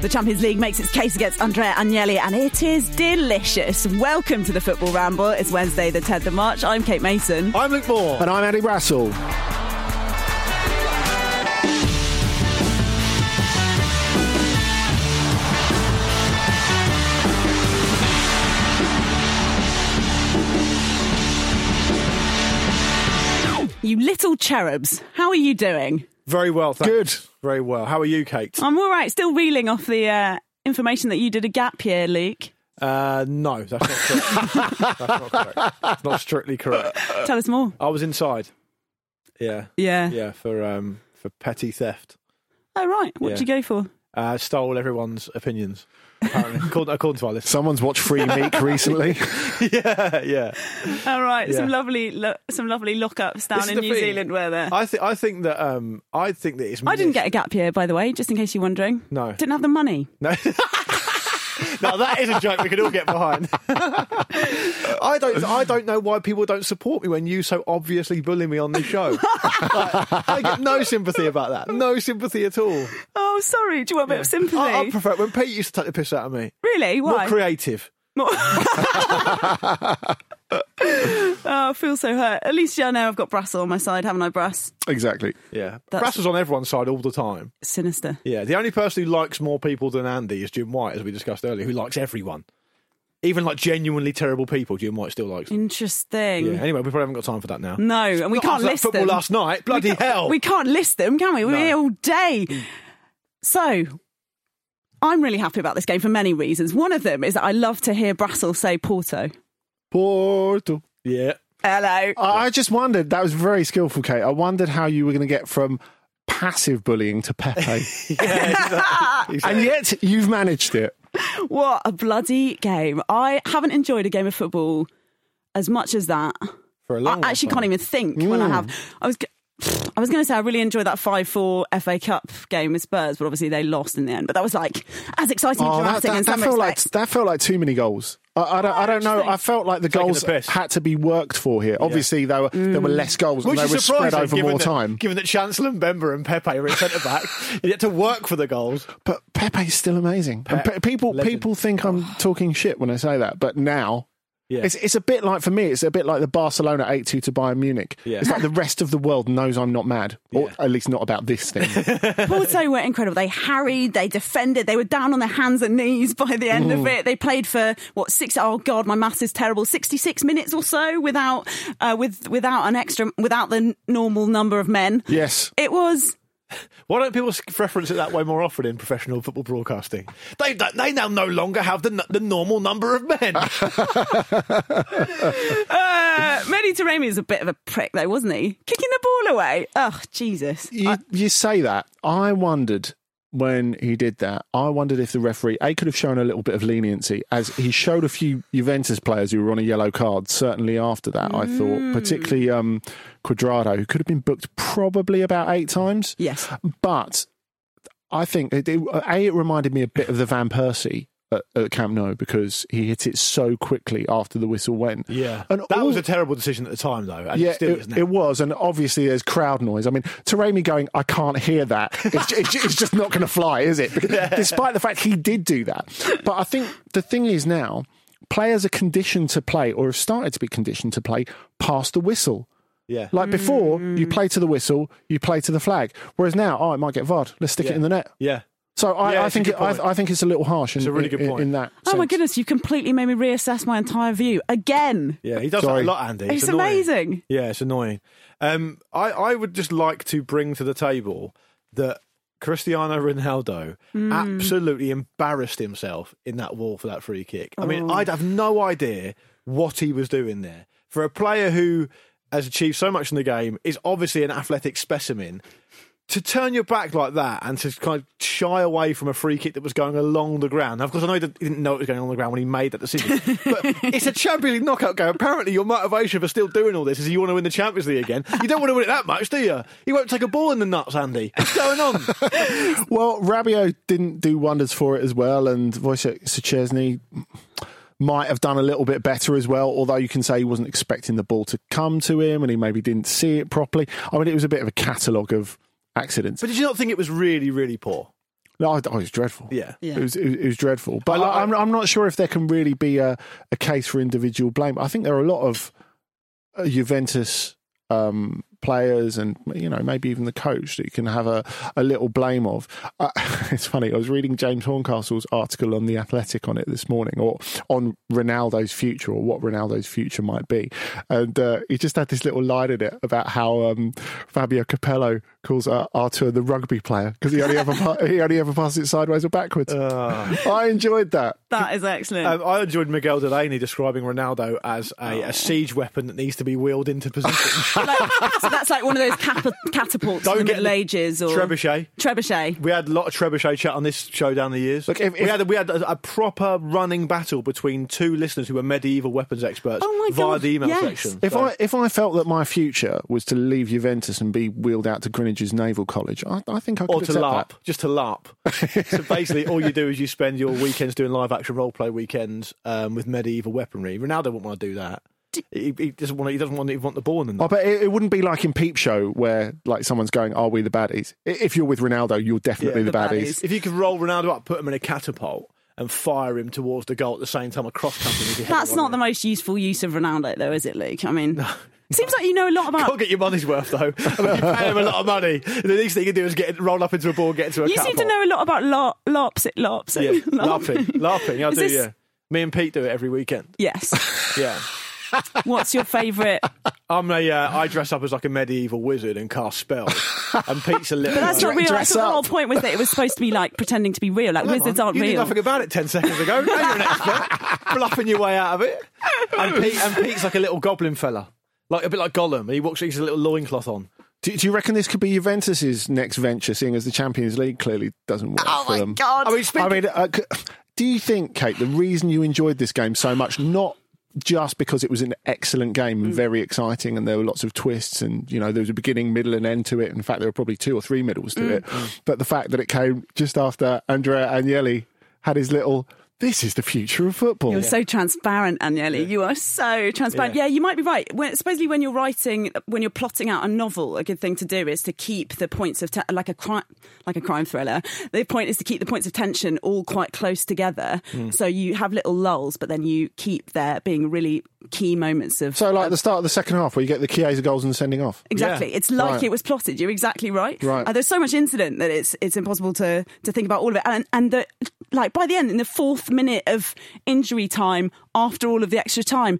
The Champions League makes its case against Andrea Agnelli, and it is delicious. Welcome to the Football Ramble. It's Wednesday, the 10th of March. I'm Kate Mason. I'm Luke Moore. And I'm Andy Brassell. You little cherubs, how are you doing? Very well, thanks. Good. Very well. How are you, Kate? I'm all right. Still reeling off the uh, information that you did a gap year, Luke. Uh, no, that's not correct. that's not correct. It's not strictly correct. Tell us more. I was inside. Yeah. Yeah. Yeah, for um for petty theft. Oh, right. What did you go for? Uh, stole everyone's opinions. Apparently, according, according to our list. Someone's watched Free Meek recently. yeah, yeah. All right. Some lovely, lo- some lovely lockups down in New thing. Zealand, were there? I think I think that um I think that it's. I didn't get a gap year, by the way, just in case you're wondering. No. Didn't have the money. No. now that is a joke we can all get behind. I don't. I don't know why people don't support me when you so obviously bully me on this show. Like, I get no sympathy about that. No sympathy at all. Oh, sorry. Do you want a bit of sympathy? I, I prefer when Pete used to take the piss out of me. really? Why? More creative. More- oh, I feel so hurt. At least yeah, now I've got Brassell on my side, haven't I, Brass? exactly. Yeah, That's- Brass was on everyone's side all the time. Sinister. Yeah, the only person who likes more people than Andy is Jim White, as we discussed earlier, who likes everyone. Even like genuinely terrible people, Jim White still likes. them. Interesting. Yeah. Anyway, we probably haven't got time for that now. No, and we Not can't after that list football them. last night. Bloody we hell! We can't list them, can we? We're No. here all day. Mm. So, I'm really happy about this game for many reasons. One of them is that I love to hear Brassell say Porto. Porto. Yeah. Hello. I I just wondered, that was very skillful, Kate. I wondered how you were going to get from passive bullying to Pepe. yeah exactly. Exactly. and yet you've managed it. What a bloody game. I haven't enjoyed a game of football as much as that. for a long I actually time. can't even think when I mm. have. I was. G- I was going to say I really enjoyed that five-four FA Cup game with Spurs, but obviously they lost in the end. But that was like as exciting and Oh, that, dramatic in that, some that felt like that felt like too many goals. I, I don't, I don't know. I felt like the Taking goals the had to be worked for here. Obviously, there were there were mm. less goals Which and they were spread surprising, over given more that, time. Given that Chancellor Mbemba and Pepe were at centre back, you had to work for the goals. But Pepe's still amazing. And pe- people legend. people think I'm talking shit when I say that, but now Yeah. It's, it's a bit like, for me, it's a bit like the Barcelona 8 2 to Bayern Munich. Yeah. It's like the rest of the world knows I'm not mad, or Yeah. at least not about this thing. Porto were incredible. They harried, they defended, they were down on their hands and knees by the end Mm. of it. They played for what six? Oh God, my maths is terrible. Sixty-six minutes or so without, uh, with without an extra, without the normal number of men. yes. It was Why don't people reference it that way more often in professional football broadcasting? They they now no longer have the the normal number of men. Uh, Mehdi Taremi is a bit of a prick, though, wasn't he? Kicking the ball away. Oh, Jesus. You, you say that. I wondered when he did that, I wondered if the referee, A, could have shown a little bit of leniency, as he showed a few Juventus players who were on a yellow card, certainly after that, I thought, particularly um, Cuadrado, who could have been booked probably about eight times. Yes. But I think, it, it, A, it reminded me a bit of the Van Persie at, at Camp Nou because he hit it so quickly after the whistle went. Yeah, And that all- was a terrible decision at the time, though. And yeah, it still it, is now. it was, and obviously there's crowd noise. I mean, to Taremi going, I can't hear that. It's, it's, it's just not going to fly, is it? Because Despite the fact he did do that, but I think the thing is now, players are conditioned to play, or have started to be conditioned to play past the whistle. yeah, Like before, you Mm. play to the whistle, you play to the flag. Whereas now, oh, it might get VAR'd. Let's stick Yeah. it in the net. yeah. So I, Yeah, I it's think it, I. I think it's a little harsh. In, It's a really good in- point. in that. Oh my goodness, you completely made me reassess my entire view again. Yeah, he does Sorry. that a lot, Andy. It's, It's amazing. Yeah, it's annoying. Um, I, I would just like to bring to the table that Cristiano Ronaldo Hmm. absolutely embarrassed himself in that wall for that free kick. I Oh. mean, I'd have no idea what he was doing there. For a player who has achieved so much in the game, is obviously an athletic specimen. To turn your back like that and to kind of shy away from a free kick that was going along the ground. Now, of course, I know he didn't- he didn't know it was going along the ground when he made that decision, but it's a Champions League knockout game. Apparently, your motivation for still doing all this is you want to win the Champions League again. You don't want to win it that much, do you? You won't take a ball in the nuts, Andy. What's going on? Well, Rabiot didn't do wonders for it as well, and Wojciech Szczesny might have done a little bit better as well. Although you can say he wasn't expecting the ball to come to him, and he maybe didn't see it properly. I mean, it was a bit of a catalogue of accidents. but did you not think it was really, really poor? No, I- oh, it was dreadful. Yeah. Yeah. It was, it was, it was dreadful. But I like- I, am I'm not sure if there can really be a, a case for individual blame. I think there are a lot of uh, Juventus um, players and, you know, maybe even the coach that you can have a, a little blame of. Uh, it's funny, I was reading James Horncastle's article on The Athletic on it this morning, or on Ronaldo's future, or what Ronaldo's future might be. And uh, he just had this little line in it about how um, Fabio Capello calls uh, Arthur the rugby player because he only ever he only ever passes it sideways or backwards. I enjoyed that. That is excellent. Um, I enjoyed Miguel Delaney describing Ronaldo as a, a siege weapon that needs to be wheeled into position. like, so that's like one of those cap- catapults Don't from the get Middle the Ages or Trebuchet. Trebuchet. We had a lot of trebuchet chat on this show down the years. Look, if- we if- had we had a, a proper running battle between two listeners who were medieval weapons experts Oh via God, the email yes. section. If So- I if I felt that my future was to leave Juventus and be wheeled out to Greenwich's Naval College, I, I think I could or to LARP, that. just to LARP. so basically, all you do is you spend your weekends doing live action role play weekends um, with medieval weaponry. Ronaldo wouldn't want to do that. He, he doesn't want. He doesn't want to want the ball in the I bet it, it wouldn't be like in Peep Show where like someone's going, "Are we the baddies?" If you're with Ronaldo, you're definitely Yeah, the, the baddies. baddies. If you could roll Ronaldo up, put him in a catapult, and fire him towards the goal at the same time, a cross country. That's not the most useful use of Ronaldo, though, is it, Luke? I mean, seems like you know a lot about. Can't get your money's worth though. I mean, you pay him a lot of money. The least thing you can do is get rolled up into a ball, get into a You seem to know a lot about lo- lops. It lops. Yeah, laughing, laughing. I Is do. this- Yeah, me and Pete do it every weekend. Yes. Yeah. What's your favourite? I'm a, uh, I dress up as like a medieval wizard and cast spells. and Pete's a little. But that's not real. Thought the whole point was that it was supposed to be like pretending to be real. Like wizards aren't you knew real. nothing about it ten seconds ago. Now you're an expert, bluffing your way out of it. And, Pete, and Pete's like a little goblin fella, like a bit like Gollum. He walks, he's a little loincloth on. Do, do you reckon this could be Juventus's next venture, seeing as the Champions League clearly doesn't work oh for my them? god! I mean, speak, I mean, uh, do you think, Kate, the reason you enjoyed this game so much, not just because it was an excellent game Mm. and very exciting, and there were lots of twists, and you know there was a beginning, middle, and end to it. In fact, there were probably two or three middles to Mm. it. But the fact that it came just after Andrea Agnelli had his little this is the future of football. You're so transparent, Agnelli. You are so transparent. Yeah. you might be right. When, supposedly, when you're writing, when you're plotting out a novel, a good thing to do is to keep the points of te- like a crime, like a crime thriller. The point is to keep the points of tension all quite close together, Hmm. so you have little lulls, but then you keep there being really key moments of. So, like the start of the second half, where you get the Chiesa goals and the sending off. Exactly. Yeah. It's like Right. it was plotted. You're exactly right. Right. Uh, there's so much incident that it's it's impossible to to think about all of it. And and the like by the end, in the fourth minute of injury time, after all of the extra time.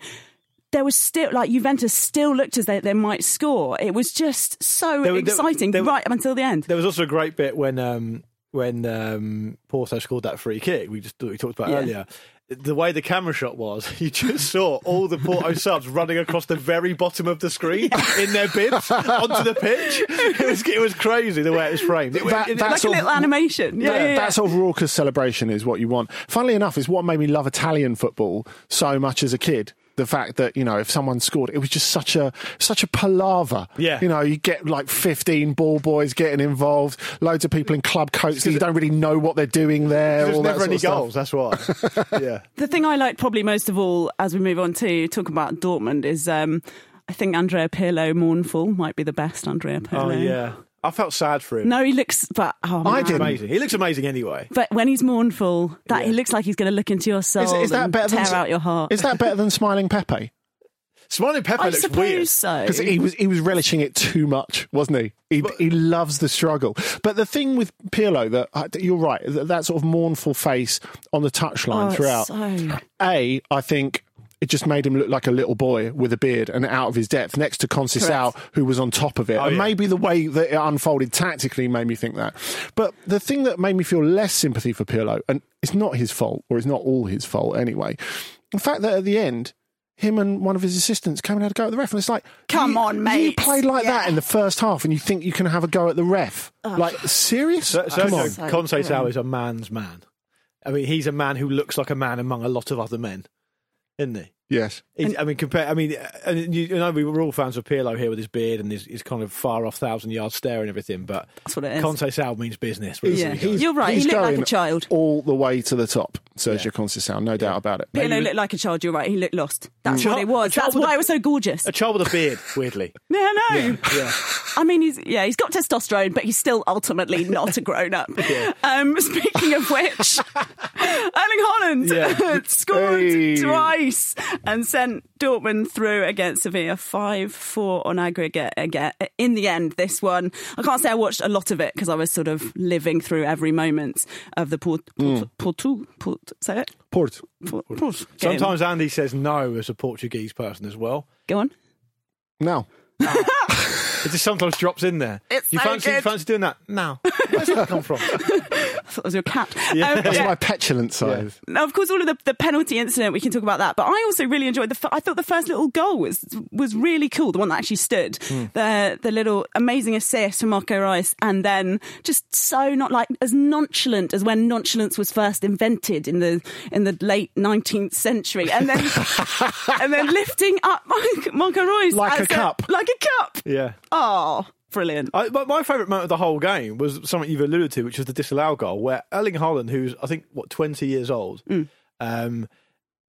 There was still like Juventus still looked as though they might score. It was just so There there- exciting there were- right up until the end. There was also a great bit when um, when um, Porto scored that free kick. We just we talked about Yeah. earlier. The way the camera shot was, you just saw all the Porto subs running across the very bottom of the screen in their bibs onto the pitch. It was it was crazy the way it was framed. It, That- it- like a sort of- little animation. Yeah, Yeah, yeah, yeah. that sort of raucous celebration is what you want. Funnily enough, is what made me love Italian football so much as a kid. The fact that you know, if someone scored, it was just such a such a palaver. Yeah. you know, you get like fifteen ball boys getting involved, loads of people in club coats that you don't really know what they're doing there. There's all that never sort any of stuff. goals. That's why. yeah. The thing I like probably most of all, as we move on to talk about Dortmund, is um, I think Andrea Pirlo mournful might be the best Andrea Pirlo. Oh yeah. I felt sad for him. No, he looks, but oh, I man. didn't. Amazing. He looks amazing anyway. But when he's mournful, that he looks like he's going to look into your soul Is, is that and better tear than out your heart. Is that better than smiling Pepe? Smiling Pepe I looks suppose weird. so. Because he was he was relishing it too much, wasn't he? He, he loves the struggle. But the thing with Pirlo, that uh, you're right, that, that sort of mournful face on the touchline Oh, it's throughout. so- A, I think it just made him look like a little boy with a beard and out of his depth next to Conceição, who was on top of it. Oh, and yeah. maybe the way that it unfolded tactically made me think that. But the thing that made me feel less sympathy for Pirlo, and it's not his fault, or it's not all his fault anyway, the fact that at the end, him and one of his assistants came and had a go at the ref, and it's like, Come you- on, mate. You played like Yeah. that in the first half, and you think you can have a go at the ref? Like serious? So, Come on. So Conceição is a man's man. I mean, he's a man who looks like a man among a lot of other men, isn't he? Yes. He's, I mean, compare. I mean, and you, you know, we were all fans of Pirlo here with his beard and his, his kind of far off thousand yard stare and everything. But That's what it is. Conceição means business. Yeah. doesn't he, guys? You're right. He's He looked like a child. all the way to the top, Sergio Conceição, no doubt about it. Pirlo Maybe- looked like a child. You're right. He looked lost. That's Child- what it was. That's why a- it was so gorgeous. A child with a beard, weirdly. Yeah, no. Yeah. I mean, he's yeah, he's got testosterone, but he's still ultimately not a grown up. um, speaking of which, Erling Haaland Yeah. scored Hey. twice and sent Dortmund through against Sevilla five four on aggregate. Again, in the end, this one I can't say I watched a lot of it because I was sort of living through every moment of the Port Port mm. Porto Port. Say it. Port. Port, Port. Sometimes Andy says no as a Portuguese person as well. go on. No. It just sometimes drops in there. It's you so fancy, good. fancy doing that? No. Where's that come from? I thought it was your cat. Yeah. Um, That's yeah. my petulant side. Now, of course, all of the, the penalty incident, we can talk about that. But I also really enjoyed the. f- I thought the first little goal was was really cool. The one that actually stood, the the little amazing assist from Marco Reus, and then just so not like as nonchalant as when nonchalance was first invented in the in the late nineteenth century, and then and then lifting up Marco, Marco Reus Like a as cup. like a cup. Yeah. Oh, brilliant! I, but my favourite moment of the whole game was something you've alluded to, which was the disallow goal, where Erling Haaland, who's I think what twenty years old, um,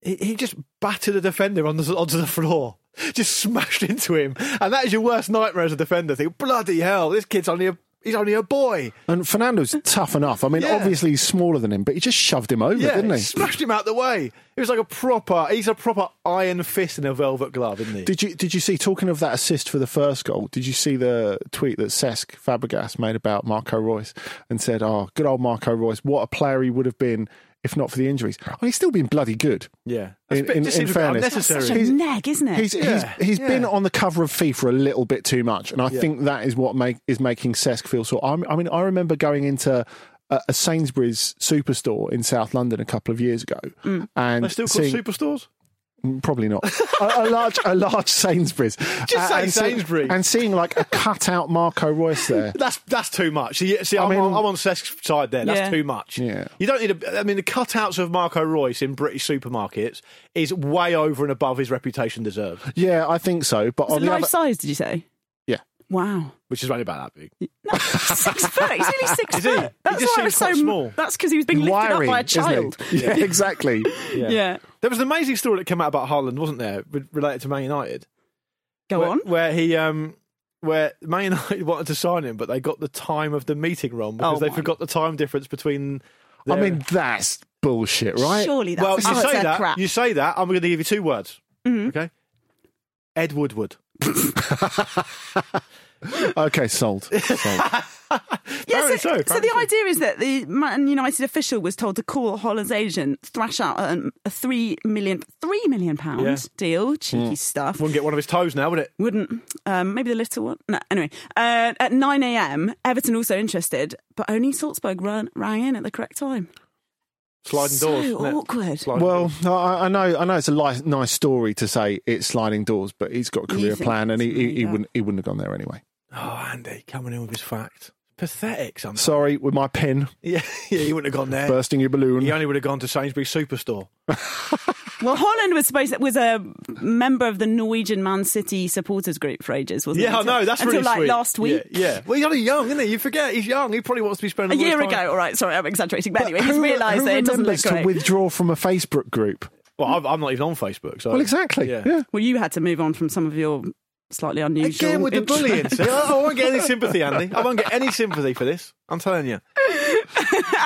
he, he just battered a defender on the, onto the floor, just smashed into him, and that is your worst nightmare as a defender. Think, bloody hell, this kid's only a he's only a boy. And Fernando's tough enough. I mean, Yeah. obviously he's smaller than him, but he just shoved him over, Yeah, didn't he? smashed him out the way. It was like a proper. He's a proper iron fist in a velvet glove, isn't he? Did you did you see talking of that assist for the first goal? Did you see the tweet that Cesc Fabregas made about Marco Reus and said, "Oh, good old Marco Reus, what a player he would have been if not for the injuries." Oh, he's still been bloody good. yeah, In- That's a bit- in- just in seems a bit fairness. unnecessary. Such a He's- neg, isn't it? He's Yeah, he's he's yeah. been on the cover of FIFA a little bit too much, and I Yeah. think that is what make is making Cesc feel so. I'm, I mean, I remember going into a, a Sainsbury's superstore in South London a couple of years ago, Mm. and They're still called seeing- superstores. Probably not. a, a large, a large Sainsbury's. Just say and see- and seeing like a cutout Marco Reus there. That's that's too much. See, see I'm, mean- on, I'm on Cesc's side there. That's Yeah. too much. Yeah. You don't need a. I mean, the cutouts of Marco Reus in British supermarkets is way over and above his reputation deserves, Yeah, I think so. But Was on it the life other, size? Did you say? Yeah. Wow. which is only about that big. six foot. He's only six Is he? foot. He That's just why I was seems so small. That's because he was being lifted Wiry, up by a child. Yeah, exactly. Yeah. There was an amazing story that came out about Haaland, wasn't there, related to Man United? Go where, on. Where he, um, where Man United wanted to sign him, but they got the time of the meeting wrong because Oh they forgot the time difference between. I mean, that's bullshit, right? Surely that's well, you it's say that. crap. You say that. I'm going to give you two words. Mhm. Okay. Ed Woodward. Okay, sold. sold. Yeah, so, so, so the idea is that the Man United official was told to call Haaland's agent, thrash out a, a three million, three million pound Yeah. deal. Cheeky stuff. Wouldn't get one of his toes now, would it? Wouldn't. Um, maybe the little one. No, anyway, uh, at 9 a.m., Everton also interested, but only Salzburg ran, rang in at the correct time. Sliding so doors. awkward. Sliding Well, doors. I, I know, I know it's a li- nice story to say it's sliding doors, but he's got a career plan, and he, he, he wouldn't, he wouldn't have gone there anyway. Oh, Andy coming in with his facts. Pathetic. Sometimes. Sorry, with my pen Yeah, yeah, he wouldn't have gone there. bursting your balloon. He only would have gone to Sainsbury's Superstore. Well, Haaland was supposed was a member of the Norwegian Man City supporters group for ages, wasn't Yeah, he? I know. That's until really like sweet. last week. Yeah, yeah. Well, he's only young, isn't he? You forget he's young. He probably wants to be A spending all year his time- ago, all right. Sorry, I'm exaggerating. But, But anyway, he's who- realised that it doesn't look remembers to withdraw from a Facebook group. Well, I'm, I'm not even on Facebook. So Well, exactly. Yeah. Yeah. well, you had to move on from some of your slightly unusual. Again with the bullying. See, I, I won't get any sympathy, Andy. I won't get any sympathy for this. I'm telling you.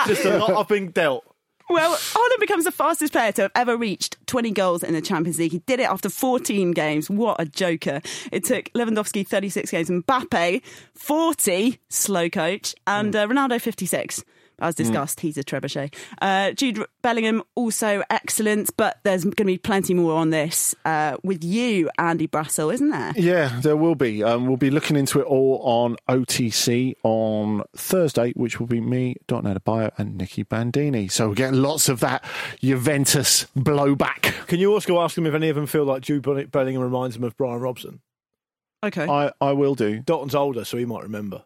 Just a lot I've been dealt. Well, Haaland becomes the fastest player to have ever reached 20 goals in the Champions League. He did it after 14 games. What a joker. It took Lewandowski 36 games, Mbappe 40, slow coach, and uh, Ronaldo 56. As discussed, he's a trebuchet. Uh, Jude Bellingham also excellent, but there's going to be plenty more on this uh, with you, Andy Brassell, isn't there? Yeah, there will be. Um, we'll be looking into it all on OTC on Thursday, which will be me, Dotun Adebayo, and Nicky Bandini. So we're getting lots of that Juventus blowback. Can you also ask them if any of them feel like Jude Bellingham reminds them of Brian Robson? Okay. I, I will do. Dotun's older, so he might remember.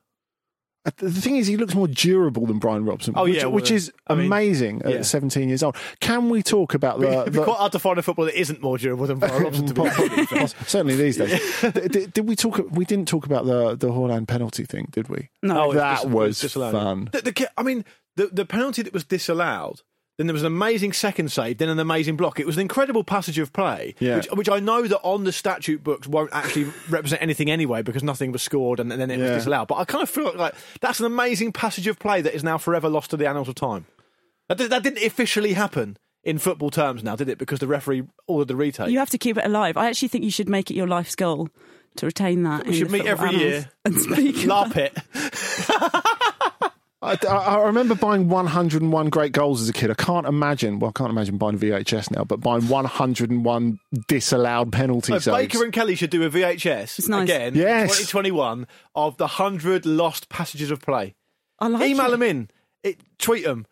The thing is, he looks more durable than Brian Robson, Oh, which, yeah, well, which is I mean, amazing yeah. at 17 years old. Can we talk about the. It'd be the- quite hard to find a footballer that isn't more durable than Brian Robson, to be. Certainly these days. did, did- did we talk? We didn't talk about the the Haaland penalty thing, did we? no. Oh, that dis- was it's disallowed, yeah. fun. The, the, I mean, the, the penalty that was disallowed, then there was an amazing second save, then an amazing block. It was an incredible passage of play, Yeah. which, which I know that on the statute books won't actually represent anything anyway because nothing was scored and, then it Yeah. was disallowed. But I kind of feel like that's an amazing passage of play that is now forever lost to the annals of time. That, did- that didn't officially happen in football terms now, did it? Because the referee ordered the retake. You have to keep it alive. I actually think you should make it your life's goal to retain that. we should meet every year. And speak. La Pit. I, I- I remember buying 101 great goals as a kid. I can't imagine. Well, I can't imagine buying VHS now, but buying 101 disallowed penalty Uh, saves. Baker and Kelly should do a VHS It's nice. again, Yes. 2021, of the 100 lost passages of play. I like Email it. them in, it, tweet them,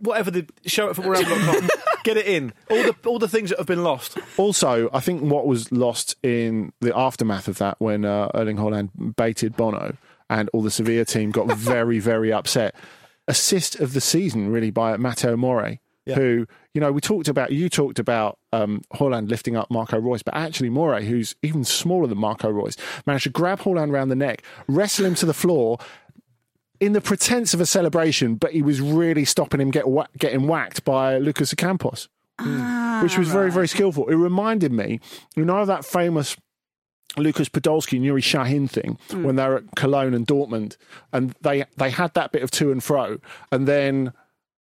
whatever the show at footballramble.com. Get it in. All the all the things that have been lost. Also, I think what was lost in the aftermath of that when uh, Erling Haaland baited Bono and all the Sevilla team got very, very upset. Assist of the season, really, by Mateu Morey, Yeah. who, you know, we talked about, you talked about um, Haaland lifting up Marco Reus, but actually Morey, who's even smaller than Marco Reus, managed to grab Haaland round the neck, wrestle him to the floor, in the pretense of a celebration, but he was really stopping him get wha- getting whacked by Lucas Ocampos, which was very, very skillful. It reminded me, you know, that famous Lucas Podolski and Nuri Sahin thing mm. when they were at Cologne and Dortmund, and they they had that bit of to and fro, and then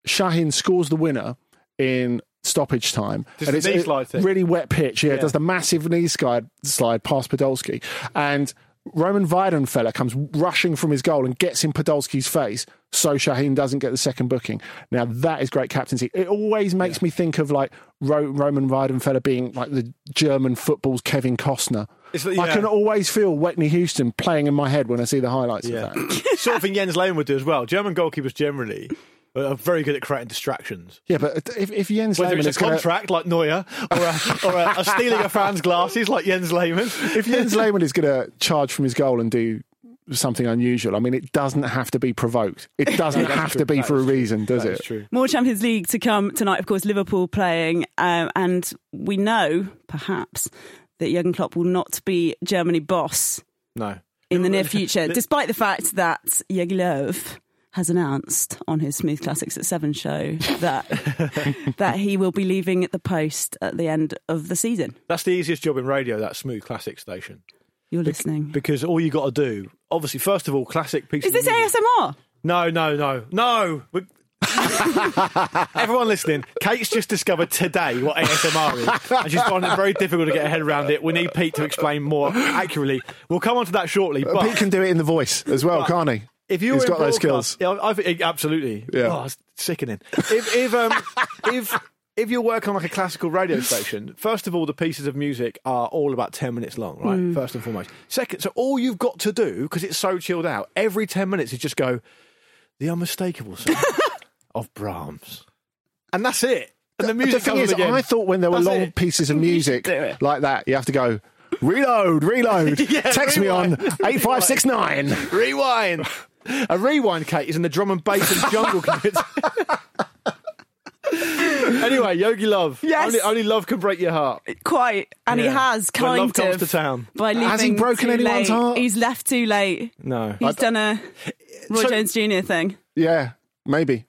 Sahin scores the winner in stoppage time. Just and it's knee a slide thing. really wet pitch. Yeah, Yeah. does the massive knee slide slide past Podolski, and Roman Weidenfeller comes rushing from his goal and gets in Podolski's face, so Sahin doesn't get the second booking. Now that is great captaincy. It always makes me think of like Ro- Roman Weidenfeller being like the German football's Kevin Costner. It's like- I can always feel Whitney Houston playing in my head when I see the highlights Yeah. of that. sort of thing Jens Lehmann would do as well. German goalkeepers generally are very good at creating distractions. Yeah, but if, if Jens Whether Lehmann it's is a gonna, contract like Neuer or a, or a, a stealing a fan's glasses like Jens Lehmann. if Jens Lehmann is going to charge from his goal and do something unusual, I mean, it doesn't have to be provoked. It doesn't have true. to be That for a is true. reason, does That it? is true. More Champions League to come tonight. Of course, Liverpool playing, um, and we know perhaps that Jurgen Klopp will not be Germany boss No. in the near future, despite the fact that Jogi Löw has announced on his Smooth Classics at Seven show that that he will be leaving at the post at the end of the season. That's the easiest job in radio. That smooth classic station. You're listening. because all you got to do, obviously, first of all, classic pieces. Is this music- ASMR? No, no, no, no. We- Everyone listening, Kate's just discovered today what ASMR is, and she's finding it very difficult to get her head around it. We need Pete to explain more accurately. We'll come on to that shortly. But Pete can do it in the voice as well, But- can't he? if you He's were in got those skills. yeah, I think absolutely. Yeah. Oh, it's sickening. If if um, if if you're working on like a classical radio station, first of all, the pieces of music are all about ten minutes long, right? First and foremost. Second, so all you've got to do because it's so chilled out, every ten minutes is just go the unmistakable sound of Brahms, and that's it. And the music the thing comes is, again. I thought when there were That's long it. pieces of music like that, you have to go reload, reload. Yeah, Text rewind. me on eight five six nine. rewind. A rewind, Kate, is in the drum and bass and jungle community. anyway, Yogi Love. Yes. Only, only love can break your heart. Quite, and he Yeah. has When kind love comes of to town. by leaving. Has he broken too anyone's late. heart? He's left too late. No. He's done a Roy So- Jones Jr. thing. Yeah, maybe.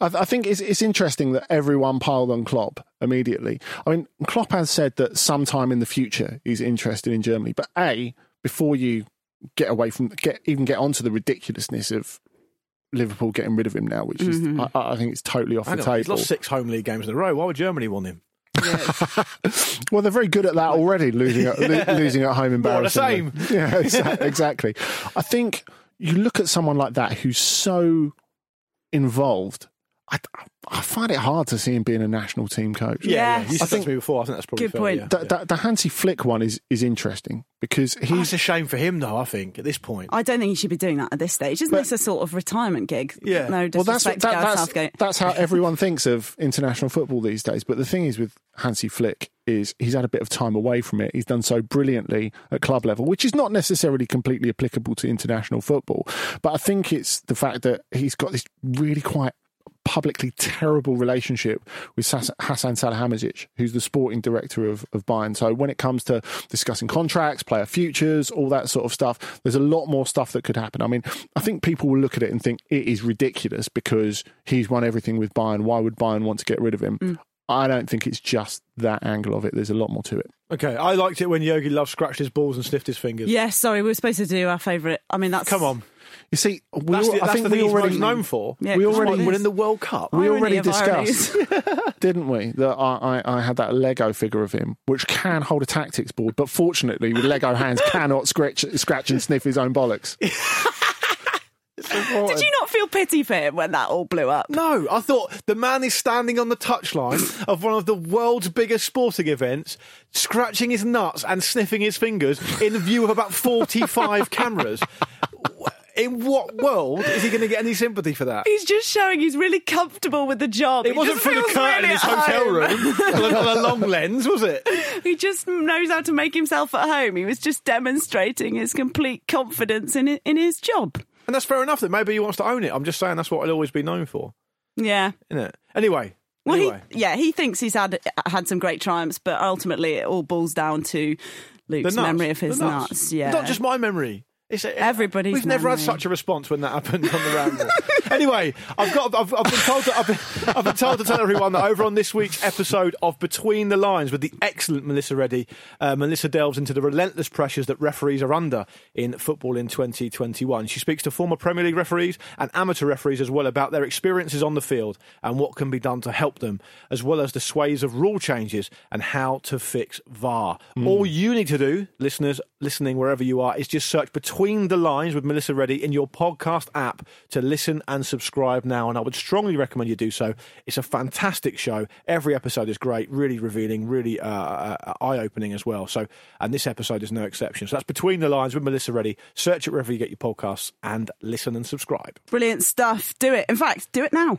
I, I think it's, it's interesting that everyone piled on Klopp immediately. I mean, Klopp has said that sometime in the future he's interested in Germany. But a before you get away from get even get onto the ridiculousness of Liverpool getting rid of him now, which is mm-hmm. I, I think it's totally off Hang the on, he's table. lost six home league games in a row. Why would Germany want him? Well, they're very good at that already, losing at, lo- losing at home More of the embarrassingly. Yeah, exactly. I think you look at someone like that who's so involved. I, I find it hard to see him being a national team coach. Yeah, Yes. yeah. You said I that think- to me before. I think that's probably Good fair, point. yeah. The, the, the Hansi Flick one is, is interesting because Oh, he's it's a shame for him, though. I think at this point. I don't think he should be doing that at this stage. Isn't But- this a sort of retirement gig? Yeah. No well, that's disrespect that, to Gareth that's, Southgate. that's how everyone thinks of international football these days. But the thing is with Hansi Flick is he's had a bit of time away from it. He's done so brilliantly at club level, which is not necessarily completely applicable to international football. But I think it's the fact that he's got this really quite publicly terrible relationship with Hassan Salihamidzic, who's the sporting director of, of Bayern. So when it comes to discussing contracts, player futures, all that sort of stuff, there's a lot more stuff that could happen. I mean, I think people will look at it and think it is ridiculous because he's won everything with Bayern. Why would Bayern want to get rid of him? Mm. I don't think it's just that angle of it. There's a lot more to it. Okay, I liked it when Jogi Löw scratched his balls and sniffed his fingers. Yeah, sorry, we were supposed to do our favourite. I mean, that's Come on. You see, we That's, all, the, I think the we thing he's already most known for. Yeah, we it's already- what it winning the World Cup. we already discussed, didn't we, that I, I, I had that Lego figure of him, which can hold a tactics board, but fortunately, with Lego hands, cannot scratch, scratch and sniff his own bollocks. Did you not feel pity for him when that all blew up? No, I thought the man is standing on the touchline of one of the world's biggest sporting events, scratching his nuts and sniffing his fingers in view of about 45 cameras. In what world is he going to get any sympathy for that? He's just showing he's really comfortable with the job. It He wasn't through the curtain in his hotel home. room on a long lens, was it? He just knows how to make himself at home. He was just demonstrating his complete confidence in in his job. And that's fair enough that maybe he wants to own it. I'm just saying that's what he'll always be known for, Yeah. isn't it? Anyway, Well, anyway. he, yeah, he thinks he's had had some great triumphs, but ultimately it all boils down to Luke's nuts, memory of his the nuts. Yeah, Not just my memory. It's Everybody's We've never had memory. such a response when that happened on the ramble. anyway, I've got. I've, I've been told. To, I've, been, I've been told to tell everyone that over on this week's episode of Between the Lines with the excellent Melissa Reddy, uh, Melissa delves into the relentless pressures that referees are under in football in 2021. She speaks to former Premier League referees and amateur referees as well about their experiences on the field and what can be done to help them, as well as the sways of rule changes and how to fix VAR. All you need to do, listeners listening wherever you are, is just search Between the Lines with Melissa Reddy in your podcast app to listen and subscribe now. And I would strongly recommend you do so. It's a fantastic show. Every episode is great, really revealing, really uh, uh, eye opening as well. So, and this episode is no exception. So that's Between the Lines with Melissa Reddy. Search it wherever you get your podcasts and listen and subscribe. brilliant stuff. Do it. In fact, do it now.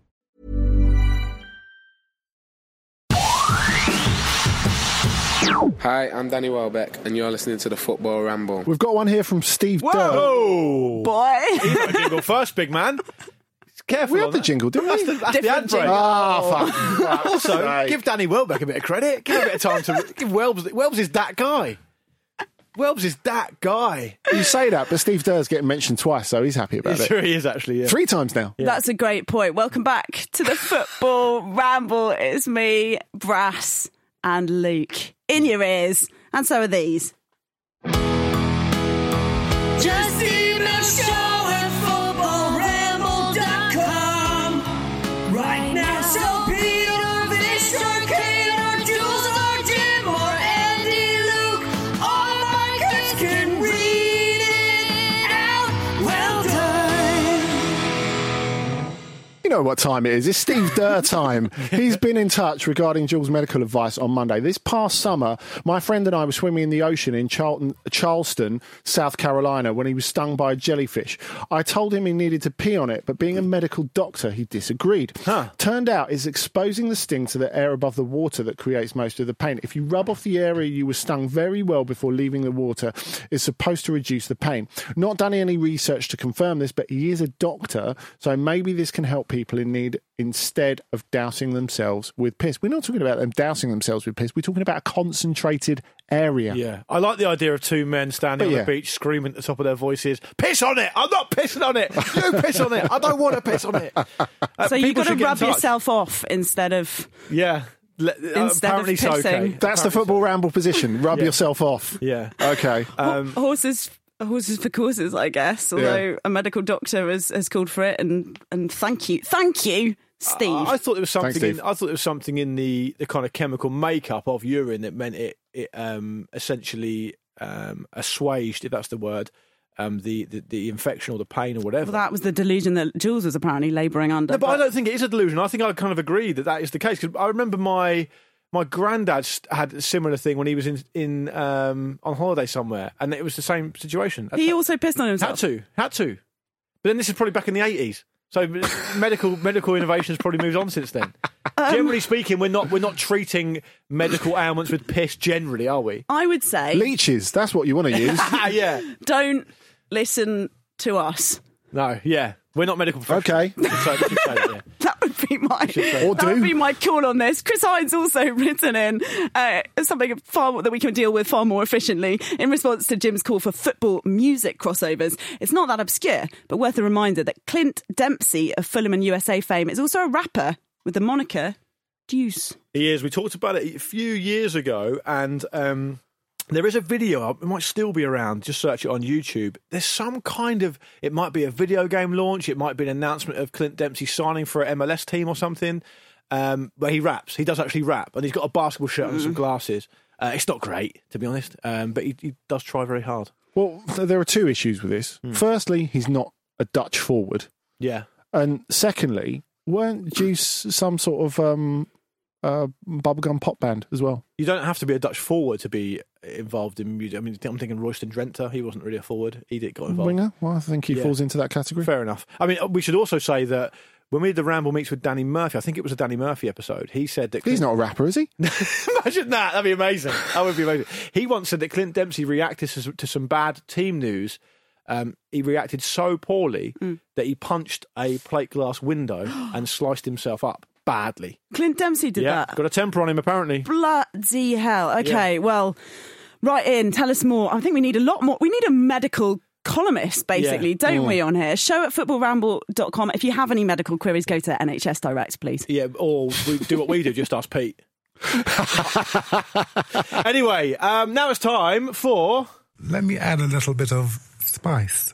Hi, I'm Danny Welbeck, and you're listening to the Football Ramble. We've got one here from Steve Durr. Whoa! Boy. You got jingle first, big man. Careful. We on had the that. jingle, didn't That's we? the, that's the Different ad break. jingle. Ah, fuck. Also, give Danny Welbeck a bit of credit. Give him a bit of time to give Welbs. Welbs is that guy. Welbs is that guy. You say that, but Steve Durr's getting mentioned twice, so he's happy about He it. sure he is actually. Yeah. Three times now. That's a great point. Welcome back to the football ramble. It's me, Brass, and Luke in your ears, and so are these. Just show know what time it is. It's Steve Durr time. He's been in touch regarding Jules' medical advice on Monday. This past summer, my friend and I were swimming in the ocean in Charlton, Charleston, South Carolina, when he was stung by a jellyfish. I told him he needed to pee on it, but being a medical doctor, he disagreed. Huh. Turned out it's exposing the sting to the air above the water that creates most of the pain. If you rub off the area you were stung very well before leaving the water, it's supposed to reduce the pain. Not done any research to confirm this, but he is a doctor, so maybe this can help people in need instead of dousing themselves with piss. We're not talking about them dousing themselves with piss. We're talking about a concentrated area. Yeah, I like the idea of two men standing But on yeah. the beach screaming at the top of their voices, "Piss on it! I'm not pissing on it. You piss on it. I don't want to piss on it." Uh, So you've people got to should get in rub yourself off instead of. Yeah, Le- uh, Instead of apparently so. pissing. Okay. That's the football ramble position. Rub Yeah. yourself off. Yeah. Okay. Um, horses horses for courses, I guess. Although a medical doctor has, has called for it, and and thank you, thank you, Steve. I thought there was something. Thanks, in, I thought there was something in the, the kind of chemical makeup of urine that meant it it um, essentially um, assuaged, if that's the word, um, the, the the infection or the pain or whatever. well, that was the delusion that Jules was apparently labouring under. No, but I don't think it is a delusion. I think I kind of agree that that is the case. Because I remember my my granddad had a similar thing when he was in in um, on holiday somewhere, and it was the same situation. he also pissed on himself. had to, had to. But then this is probably back in the eighties. So medical medical innovation has probably moved on since then. Um, generally speaking, we're not we're not treating medical ailments with piss. Generally, are we? I would say Leeches. That's what you want to use. Ah, yeah. don't listen to us. No. Yeah. We're not medical professionals. Okay. So we that, yeah. That would be my Or that would be my call on this. Chris Hines also written in uh, something far that we can deal with far more efficiently in response to Jim's call for football music crossovers. It's not that obscure, but worth a reminder that Clint Dempsey of Fulham and USA fame is also a rapper with the moniker Deuce. He is. We talked about it a few years ago, and um, there is a video. up. It might still be around. Just search it on YouTube. There's some kind of. It might be a video game launch. It might be an announcement of Clint Dempsey signing for an MLS team or something. Um, where he raps. He does actually rap, and he's got a basketball shirt and some glasses. Uh, it's not great, to be honest, um, but he, he does try very hard. well, there are two issues with this. Firstly, he's not a Dutch forward. Yeah. And secondly, weren't Juice some sort of um, uh, bubblegum pop band as well. You don't have to be a Dutch forward to be involved in music. I mean, I'm thinking Royston Drenthe. He wasn't really a forward. He did got involved. Winger. Well, I think he Yeah. falls into that category. Fair enough. I mean, we should also say that when we did the Ramble meets with Danny Murphy, I think it was a Danny Murphy episode. He said that He's not a rapper, is he? Imagine that. That'd be amazing. That would be amazing. He once said that Clint Dempsey reacted to, to some bad team news. Um, he reacted so poorly that he punched a plate glass window and sliced himself up badly. Clint Dempsey did yeah, that. got a temper on him apparently. Bloody hell. Okay, well, write in, tell us more. I think we need a lot more. We need a medical columnist, basically, Yeah. don't Mm. we, on here? Show at footballramble.com. If you have any medical queries, go to NHS Direct, please. Yeah, or we do what we do, just ask Pete. anyway, um, now it's time for Let me add a little bit of spice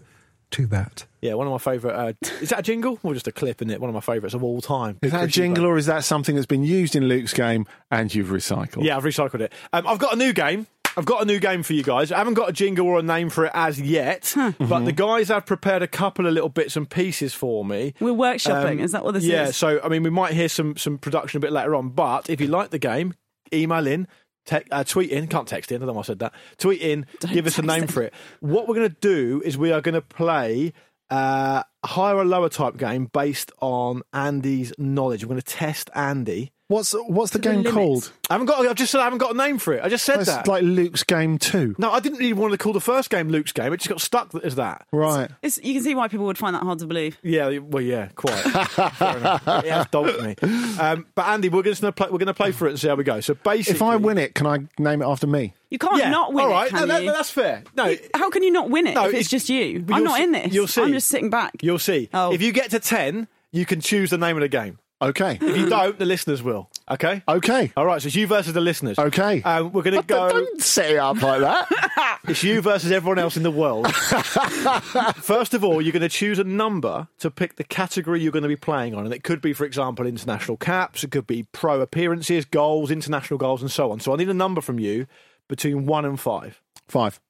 to that. yeah, one of my favourite. Uh, is that a jingle or just a clip in it? One of my favourites of all time. Is that a jingle Bale. or is that something that's been used in Luke's game and you've recycled? Yeah, I've recycled it. Um, I've got a new game. I've got a new game for you guys. I haven't got a jingle or a name for it as yet, but the guys have prepared a couple of little bits and pieces for me. We're workshopping. Um, is that what this yeah, is? Yeah. So I mean, we might hear some some production a bit later on. But if you like the game, email in, te- uh, tweet in. Can't text in. I don't know why I said that. Tweet in. give us a name in. for it. What we're going to do is we are going to play. Uh, a higher or lower type game based on Andy's knowledge. We're going to test Andy. What's what's the To the game limit. called? I haven't got. I've just said I haven't got a name for it. I just said It's that. like Luke's game two. no, I didn't really want to call the first game Luke's game. It just got stuck as that. Right. It's, you can see why people would find that hard to believe. Yeah, well, yeah, quite. Fair enough. It has dogged me. Um, but Andy, we're going to play. We're going to play for it and see how we go. So basically, If I win it, can I name it after me? You can't yeah, not win all right, it, can no, that- you? that's fair. No, How can you not win it No, if it's it's- just you? I'm not see- in this. you'll see. I'm just sitting back. you'll see. Oh. If you get to ten, you can choose the name of the game. Okay. If you don't, the listeners will. Okay. Okay. All right. So it's you versus the listeners. Okay. Um, we're going to go. Don't set it up like that. It's you versus everyone else in the world. First of all, you're going to choose a number to pick the category you're going to be playing on. And it could be, for example, international caps, it could be pro appearances, goals, international goals, and so on. So I need a number from you between one and five. Five.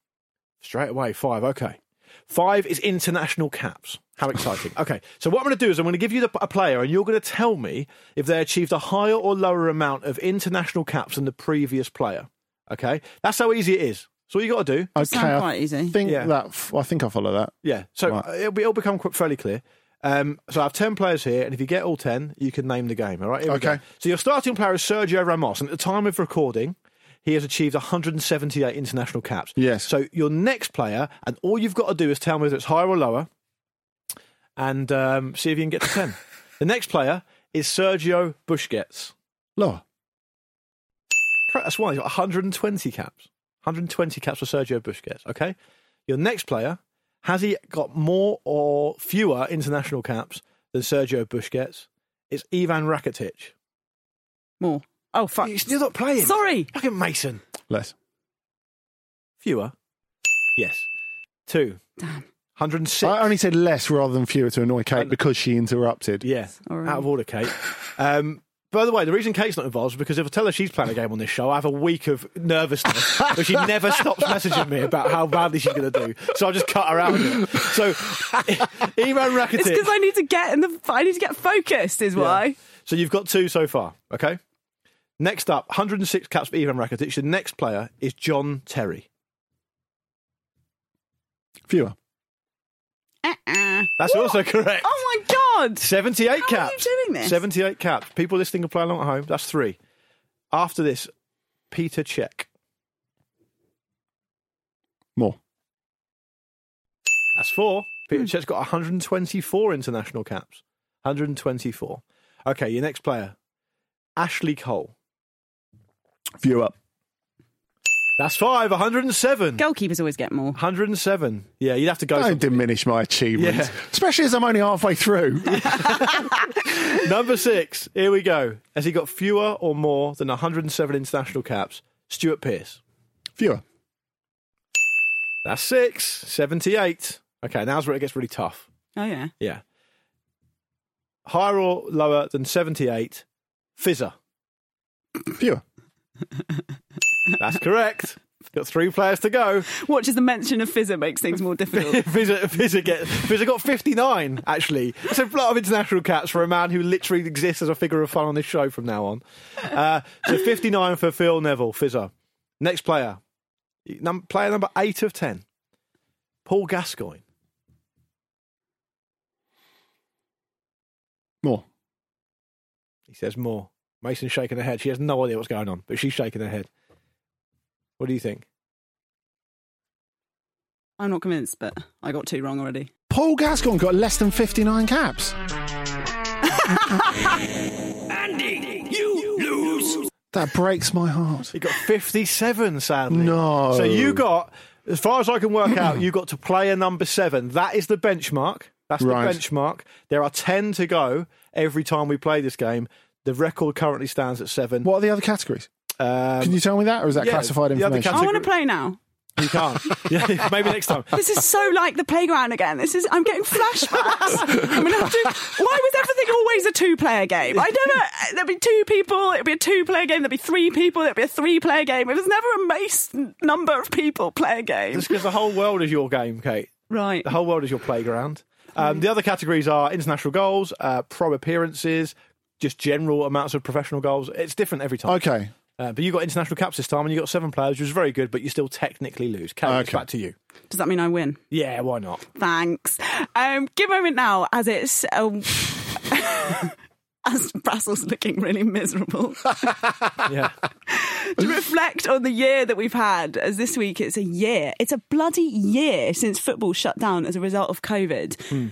Straight away, five. Okay. Five is international caps. How exciting. Okay. So what I'm going to do is I'm going to give you the, a player and you're going to tell me if they achieved a higher or lower amount of international caps than the previous player. Okay. That's how easy it is. So all you got to do. Okay. sound I quite easy. Think Yeah. that. f- I think I follow that. Yeah. So Right. uh, it'll, be, it'll become qu- fairly clear. Um, so I have 10 players here, and if you get all 10, you can name the game. All right? Here we go. Okay. So your starting player is Sergio Ramos, and at the time of recording, he has achieved 178 international caps. Yes. So your next player, and all you've got to do is tell me whether it's higher or lower, and um, see if you can get to 10. the next player is Sergio Busquets. Lower. Correct, that's one. He's got 120 caps. 120 caps for Sergio Busquets. Okay. Your next player has he got more or fewer international caps than Sergio Busquets? It's Ivan Rakitic. More. Oh, fuck. He's still not playing. Sorry. Look at Mason. Less. Fewer. Yes. Two. Damn. 106. I only said less rather than fewer to annoy Kate because she interrupted. Yeah, Sorry. out of order, Kate. Um, by the way, the reason Kate's not involved is because if I tell her she's playing a game on this show, I have a week of nervousness where she never stops messaging me about how badly she's going to do. So I just cut her out of it. So Ivan Rakitic. It's because I need to get in the. I need to get focused. Is Yeah. why. So you've got two so far, okay? Next up, 106 caps for Ivan Rakitic. The next player is John Terry. Fewer. Uh-uh. That's also correct. Oh my god! 78 How are you caps. doing this? 78 caps. People listening can play along at home. That's three. After this, Peter Cech. More. That's four. Peter. Cech's got 124 international caps. 124. Okay, your next player, Ashley Cole. Fewer. That's five. 107. Goalkeepers always get more. 107. Yeah, you'd have to go. Don't diminish my achievements, Yeah. especially as I'm only halfway through. Number six. Here we go. Has he got fewer or more than 107 international caps? Stuart Pearce. Fewer. That's six. 78. Okay, now's where it gets really tough. Oh yeah. Yeah. Higher or lower than 78? Fizzer. Fewer. That's correct. Got three players to go. Watch as the mention of Fizzer makes things more difficult. Fizzer, Fizzer, get, Fizzer got 59, actually. It's a lot of international caps for a man who literally exists as a figure of fun on this show from now on. Uh, so 59 for Phil Neville, Fizzer. Next player. Num- player number 8 of 10. Paul Gascoigne. More. He says more. Mason's shaking her head. She has no idea what's going on, but she's shaking her head. What do you think? I'm not convinced, but I got two wrong already. Paul Gascoigne got less than 59 caps. Andy, you lose. That breaks my heart. He got 57, sadly. No. So you got, as far as I can work out, you got to player number seven. That is the benchmark. That's Right. the benchmark. There are 10 to go every time we play this game. The record currently stands at seven. What are the other categories? Um, Can you tell me that, or is that yeah, classified the other information? I want to play now. You can't. yeah, maybe next time. This is so like the playground again. This is I'm getting flashbacks. I'm gonna have to. Why was everything always a two-player game? I never. There'd be two people. It'd be a two-player game. There'd be three people. It'd be a three-player game. It was never a mace number of people play a game. Just because the whole world is your game, Kate. Right. The whole world is your playground. Um, the other categories are international goals, uh, pro appearances, just general amounts of professional goals. It's different every time. Okay. Uh, but you got international caps this time, and you got seven players, which was very good. But you still technically lose. Kate, it's Okay. back to you. Does that mean I win? Yeah, why not? Thanks. Um, give a moment now, as it's. Uh, as Brassell's looking really miserable. Yeah. to reflect on the year that we've had, as this week it's a year. It's a bloody year since football shut down as a result of COVID. Hmm.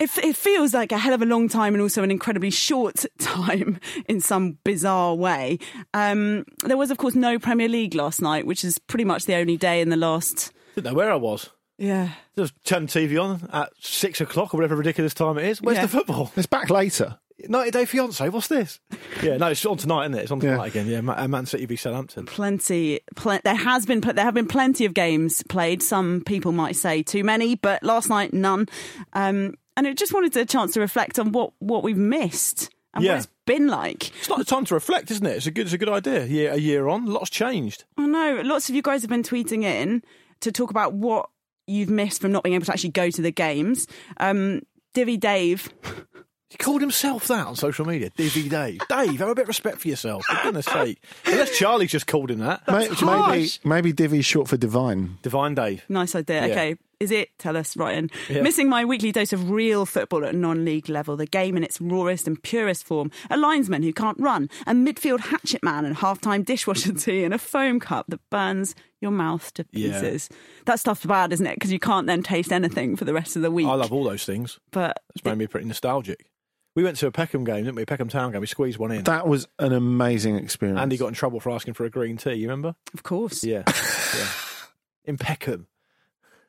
It, it feels like a hell of a long time and also an incredibly short time in some bizarre way. Um, there was, of course, no Premier League last night, which is pretty much the only day in the last. Didn't know where I was. Yeah. Just turn TV on at six o'clock or whatever ridiculous time it is. Where's Yeah. the football? It's back later. 90 Day Fiance. What's this? Yeah, no, it's on tonight, isn't it? It's on tonight Yeah. again. Yeah, Ma- uh, Man City v Southampton. Plenty, pl- there has been, there have been plenty of games played. Some people might say too many, but last night none. Um, and it just wanted a chance to reflect on what what we've missed and Yeah. what it's been like. It's not the time to reflect, isn't it? It's a good, it's a good idea. Yeah, a year on, lots changed. I know lots of you guys have been tweeting in to talk about what you've missed from not being able to actually go to the games. Um, Divvy Dave, He called himself that on social media, Divvy Dave. Dave, have a bit of respect for yourself, for goodness sake. Unless Charlie's just called him that. May- maybe harsh. maybe Divi's short for divine. Divine Dave. nice idea. Yeah. Okay, is it? Tell us, Ryan. Yeah. Missing my weekly dose of real football at non-league level, the game in its rawest and purest form, a linesman who can't run, a midfield hatchet man and half-time dishwasher tea, and a foam cup that burns your mouth to Yeah. pieces. That stuff's bad, isn't it? Because you can't then taste anything for the rest of the week. I love all those things. But It's made me pretty nostalgic. We went to a Peckham game, didn't we? Peckham Town game. We squeezed one in. That was an amazing experience. Andy got in trouble for asking for a green tea, you remember? of course. Yeah. yeah. In Peckham.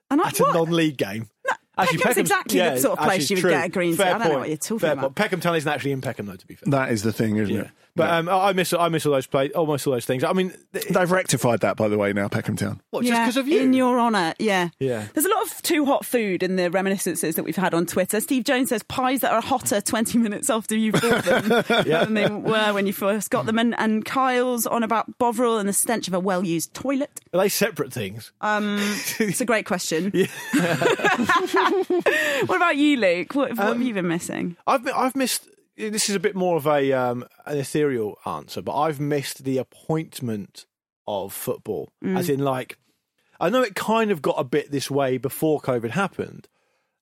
And I, At a non league game. Peckham's exactly the sort of place you would true. get a green. Fair I don't know what you're talking Fair about. point. Peckham Town isn't actually in Peckham, though, to be fair. That is the thing, isn't Yeah. it? But Yeah. um, I miss I miss all those play almost all those things. I mean, th- They've rectified that, by the way, now, Peckham Town. what, just Yeah, because of you? In your honour, yeah. Yeah. There's a lot of too hot food in the reminiscences that we've had on Twitter. Steve Jones says pies that are hotter 20 minutes after you've bought them than they were when you first got them. And, and Kyle's on about Bovril and the stench of a well used toilet. Are they separate things? Um, it's a great question. what about you, Luke? What, what Um, have you been missing? I've been, I've missed. This is a bit more of a um, an ethereal answer, but I've missed the appointment of football, as in like. I know it kind of got a bit this way before COVID happened,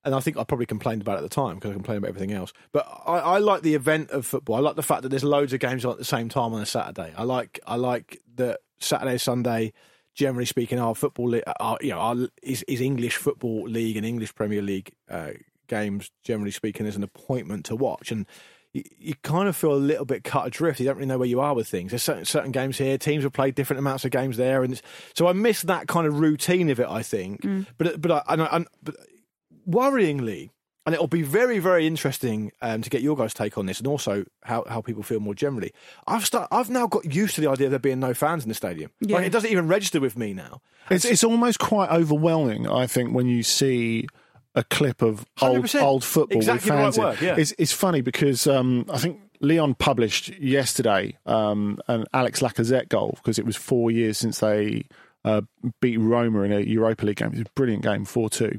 and I think I probably complained about it at the time because I complained about everything else. But I, I like the event of football. I like the fact that there's loads of games on at the same time on a Saturday. I like I like that Saturday Sunday. Generally speaking, our football, our, you know, our, is, is English football league and English Premier League uh, games. Generally speaking, is an appointment to watch, and you, you kind of feel a little bit cut adrift. You don't really know where you are with things. There's certain, certain games here. Teams have played different amounts of games there, and it's, so I miss that kind of routine of it. I think, but but I, and I, and, but worryingly, and it'll be very, very interesting um, to get your guys' take on this, and also how, how people feel more generally. I've start, I've now got used to the idea of there being no fans in the stadium. Yeah. Like it doesn't even register with me now. It's, it's almost quite overwhelming, I think, when you see a clip of old old football Exactly with fans. right in. word, yeah. It's it's funny because um, I think Lyon published yesterday um, an Alex Lacazette goal because it was four years since they uh, beat Roma in a Europa League game. It was a brilliant game, 4 2.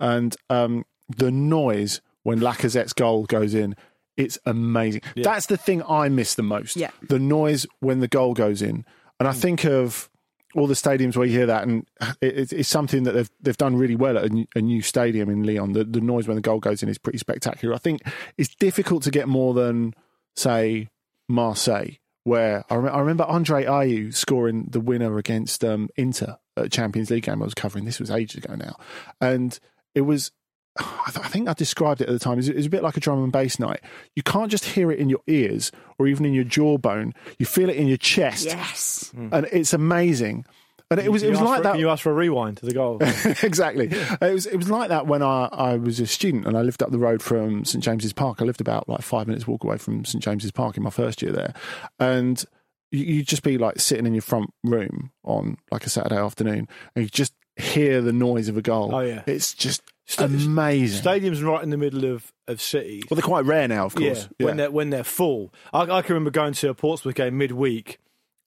And um, the noise when Lacazette's goal goes in, it's amazing. That's the thing I miss the most. Yeah. The noise when the goal goes in. And I think of all the stadiums where you hear that, and it, it's- something that they've they've done really well at a new, a new stadium in Lyon. The, the noise when the goal goes in is pretty spectacular. I think it's difficult to get more than say Marseille, where I, rem- I remember Andre Ayew scoring the winner against um, Inter at a Champions League game I was covering. This was ages ago now, and it was. I th- I think I described it at the time. It was- a bit like a drum and bass night. You can't just hear it in your ears or even in your jawbone. You feel it in your chest Yes. Hmm. and it's amazing. And it was it was like for- that. Can you ask for a rewind to the goal? exactly. It was it was like that when I, I was a student and I lived up the road from St James's Park. I lived about like five minutes walk away from St James's Park in my first year there, and you, you'd just be like sitting in your front room on like a Saturday afternoon, and you just hear the noise of a goal. Oh, yeah. it's just Sta- amazing. Stadiums right in the middle of, of cities. well, they're quite rare now, of course. Yeah, when they're when they're full. I, I can remember going to a Portsmouth game midweek,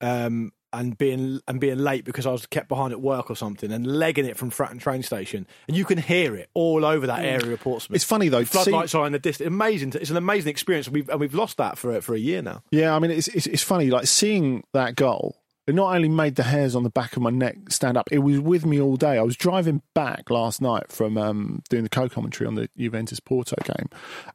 um, and being and being late because I was kept behind at work or something, and legging it from Fratton train station, and you can hear it all over that area of Portsmouth. It's funny though. Floodlights see- are in the distance. Amazing. It's an amazing experience, and we've and we've lost that for for a year now. Yeah, I mean, it's, it's it's funny. Like seeing that goal, it not only made the hairs on the back of my neck stand up. It was with me all day. I was driving back last night from um, doing the co-commentary on the Juventus Porto game,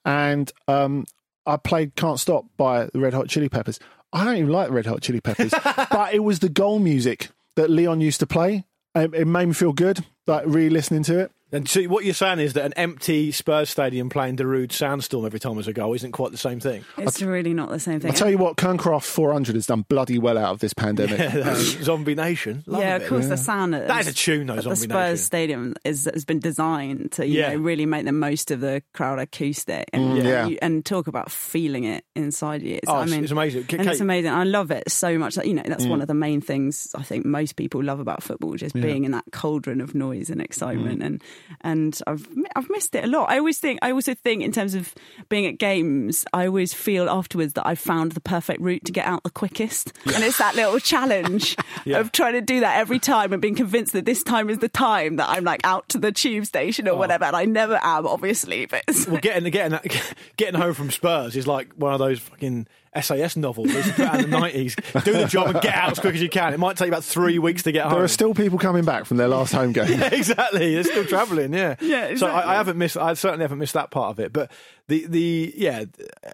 and um, I played "Can't Stop" by the Red Hot Chili Peppers. I don't even like the Red Hot Chili Peppers, but it was the goal music that Lyon used to play. It, it made me feel good, like re-listening to it. And so what you're saying is that an empty Spurs stadium playing Darude Sandstorm every time there's a goal isn't quite the same thing. It's really not the same thing. I tell you what, Kernkraft 400 has done bloody well out of this pandemic. Zombie Nation. Love yeah, it. of course, the sound That is a tune, though, at the Spurs Nation. Stadium is, has been designed to you Yeah. know, really make the most of the crowd acoustic and, Mm, yeah. you- and talk about feeling it inside you. It's, Oh, I it's- mean, it's amazing. K- And it's amazing. I love it so much. That, you know, that's Mm. one of the main things I think most people love about football, just Yeah. being in that cauldron of noise and excitement. Mm. And and I've I've missed it a lot. I always think I also think in terms of being at games, I always feel afterwards that I've found the perfect route to get out the quickest, and it's that little challenge Yeah. of trying to do that every time and being convinced that this time is the time that I'm like out to the tube station or oh. whatever. And I never am, obviously, but Well, getting getting getting home from Spurs is like one of those fucking SAS novels they used put out in the nineties. Do the job and get out as quick as you can. It might take about three weeks to get home. There are still people coming back from their last home game. Yeah, exactly. They're still travelling. Yeah. Yeah, So I. I haven't missed. I certainly haven't missed that part of it. But the the yeah,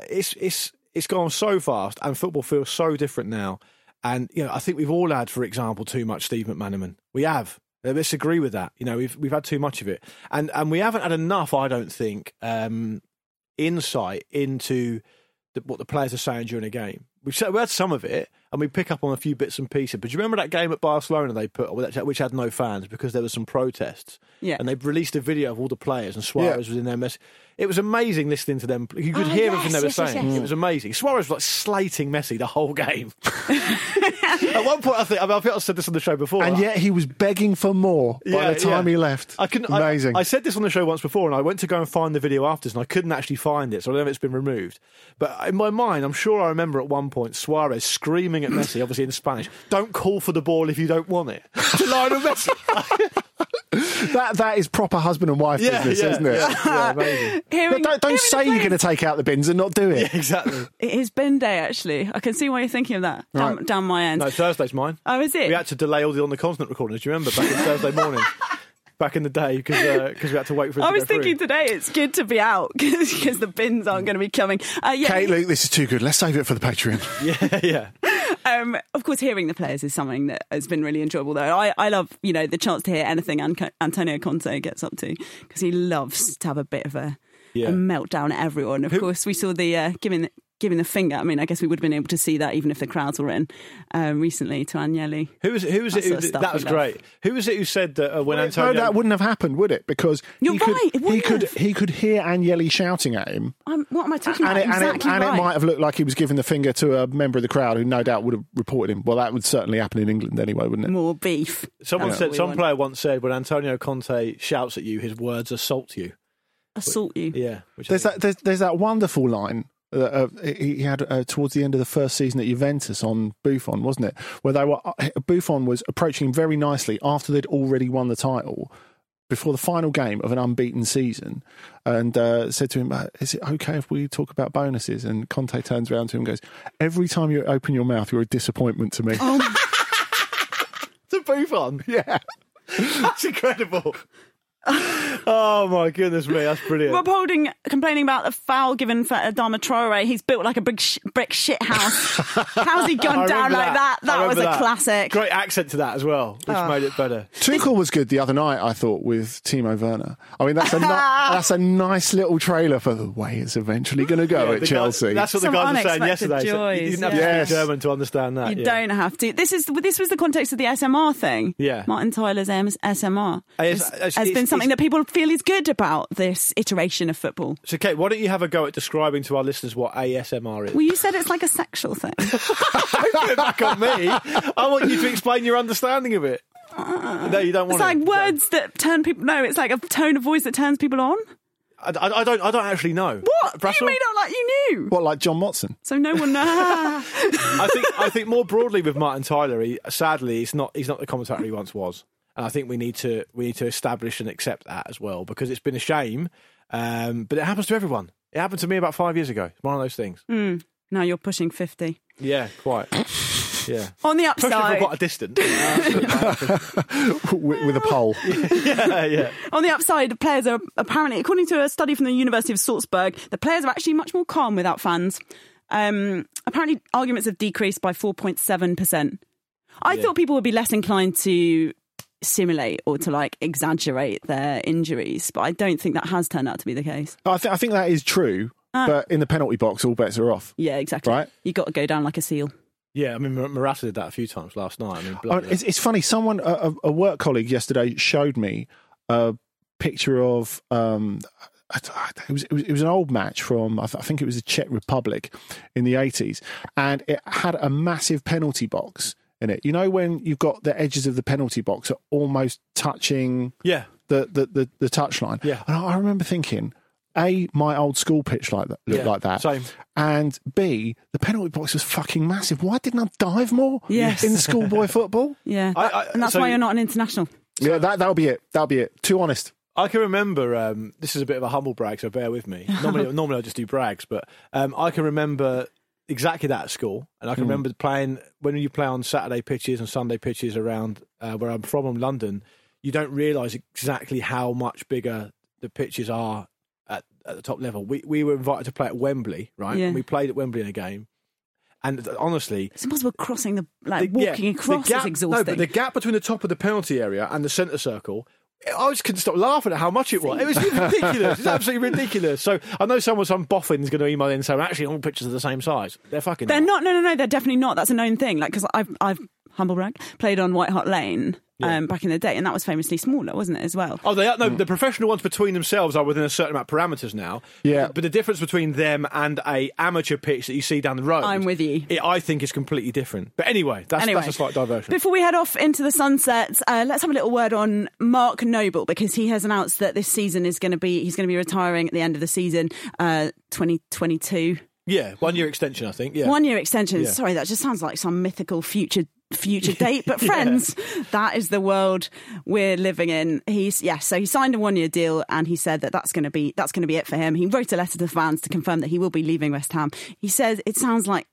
it's it's it's gone so fast, and football feels so different now. And you know, I think we've all had, for example, too much Steve McManaman. We have. Uh, Let's with that. You know, we've we've had too much of it, and and we haven't had enough. I don't think um, insight into the, what the players are saying during a game. We've said, we had some of it, and we pick up on a few bits and pieces. But do you remember that game at Barcelona they put, which had no fans because there was some protests? Yeah. And they released a video of all the players, and Suarez was in their mess. It was amazing listening to them. You could Oh, hear yes, everything they were yes, yes, saying. yes. It was amazing. Suarez was like slating Messi the whole game. At one point, I think I, mean, I think I said this on the show before. And yet he was begging for more by the time yeah. he left. I couldn't. Amazing. I, I said this on the show once before, and I went to go and find the video afterwards, and I couldn't actually find it, so I don't know if it's been removed. But in my mind, I'm sure I remember at one point Suarez screaming at Messi, obviously in Spanish, "Don't call for the ball if you don't want it." to Lionel Messi. That that is proper husband and wife Yeah, business, yeah, isn't it? yeah, yeah, amazing. Hearing- don't don't say you're going to take out the bins and not do it. exactly. It is bin day, actually. I can see why you're thinking of that down, Right. down my end. No, Thursday's mine. Oh, is it? We had to delay all the on the continent recordings. Do you remember back in Thursday morning? Back in the day, because we had to wait for it I to was go through. thinking today it's good to be out because the bins aren't going to be coming. Uh, yeah, Kate, Luke, this is too good. Let's save it for the Patreon. Yeah, yeah. Um, of course, hearing the players is something that has been really enjoyable. Though I, I love, you know, the chance to hear anything Anco- Antonio Conte gets up to because he loves to have a bit of a, Yeah. a meltdown at everyone. Of course, we saw the uh, giving giving the finger. I mean, I guess we would have been able to see that even if the crowds were in um, recently to Agnelli. Who was it? Who was That it? Who, sort of stuff that we was love. great. Who was it who said that uh, when no, Antonio? that wouldn't have happened, would it? Because You're he could right, it he wouldn't could he could hear Agnelli shouting at him, I'm, what am I talking and about? it, and, exactly it, and right. it might have looked like he was giving the finger to a member of the crowd who no doubt would have reported him. Well, that would certainly happen in England anyway, wouldn't it? More beef. Someone That's said. what we Some want. player once said when Antonio Conte shouts at you, his words assault you. assault you. Yeah. There's that there's, there's that wonderful line Uh, uh, he had uh, towards the end of the first season at Juventus on Buffon, wasn't it? Where they were uh, Buffon was approaching him very nicely after they'd already won the title before the final game of an unbeaten season, and uh, said to him, uh, "Is it okay if we talk about bonuses?" And Conte turns around to him and goes, "Every time you open your mouth, you're a disappointment to me." to Buffon. Yeah. That's incredible. oh my goodness me, that's brilliant. Rob Holding complaining about the foul given for Adama Traore. He's built like a big sh- brick shit house. How's he gone down remember like that? That was remember a classic. Great accent to that as well, which Oh. made it better. Tuchel was good the other night, I thought, with Timo Werner. I mean, that's a ni- that's a nice little trailer for the way it's eventually going to go Yeah, at the guy- Chelsea. that's what Some the guys were saying unexpected yesterday. So you joys, didn't have yeah. to Yes. speak German to understand that. You yeah. don't have to. This is this was the context of the SMR thing. Yeah. Martin Tyler's M- SMR It's- has, it's- has been it's- something that people feel is good about this iteration of football. So, Kate, why don't you have a go at describing to our listeners what ASMR is? Well, you said it's like a sexual thing. Don't back on me. I want you to explain your understanding of it. Uh, no, you don't It's want like to. words that turn people. No, it's like a tone of voice that turns people on. I, I, I don't. I don't actually know. What? Brassell? You made out like you knew. what, like John Watson? So no one. knows. I think. I think more broadly with Martin Tyler. He, sadly, he's not. He's not the commentator he once was. And I think we need to. We need to establish and accept that as well because it's been a shame. Um, but it happens to everyone. It happened to me about five years ago. It's one of those things. Hmm. now you're pushing fifty. Yeah, quite. Yeah. On the Pushing it from upside, quite a distance. with, with a pole. yeah, yeah. On the upside, the players are apparently, according to a study from the University of Salzburg, the players are actually much more calm without fans. Um, apparently, arguments have decreased by 4.7%. I Yeah. thought people would be less inclined to simulate or to like exaggerate their injuries, but I don't think that has turned out to be the case. I, th- I think that is true, Ah. but in the penalty box, all bets are off. Yeah, exactly. Right. You got to go down like a seal. Yeah, I mean, Mar- Morata did that a few times last night. I mean, Oh, bloody it's, it's funny. Someone, a, a- a work colleague yesterday, showed me a picture of. Um, I d- I d- it was, it was it was an old match from I, th- I think it was the Czech Republic in the eighties, and it had a massive penalty box in it. You know when you've got the edges of the penalty box are almost touching yeah, the the the, the touchline. Yeah. and I I remember thinking. A, my old school pitch like that looked Yeah, like that. same. And B, the penalty box was fucking massive. Why didn't I dive more Yes. in schoolboy football? Yeah. I- I- and that's so- why you're not an international. Yeah, that that'll be it. That'll be it. Too honest. I can remember. Um, this is a bit of a humble brag, so bear with me. Normally, normally I just do brags, but um, I can remember exactly that at school, and I can remember playing when you play on Saturday pitches and Sunday pitches around uh, where I'm from, in London. You don't realise exactly how much bigger the pitches are at, at the top level. We we were invited to play at Wembley, right? Yeah. And we played at Wembley in a game, and honestly, It's impossible crossing the, like the- yeah, walking the across gap- is exhausting. No, but the gap between the top of the penalty area and the centre circle. I just couldn't stop laughing at how much it was. It was ridiculous. It's absolutely ridiculous. So I know someone, some boffin's going to email in and say, actually, all pictures are the same size. They're fucking. They're not. No, no, no. They're definitely not. That's a known thing. Like because I've, I've humble brag played on White Hart Lane um, back in the day, and that was famously smaller, wasn't it? As well. Oh, they are. No, the professional ones between themselves are within a certain amount of parameters now. Yeah. But the difference between them and a amateur pitch that you see down the road, I'm with you. It, I think is completely different. But anyway, that's, Anyway, that's a slight diversion. Before we head off into the sunset, uh, let's have a little word on Mark Noble because he has announced that this season is going to be he's going to be retiring at the end of the season, uh, 2022. yeah, one year extension, I think. Yeah. One year extension. Yeah. Sorry, that just sounds like some mythical future future date. But friends, that is the world we're living in. He's yes, so he signed a one year deal, and he said that that's going to be that's going to be it for him. He wrote a letter to fans to confirm that he will be leaving West Ham. He says it sounds like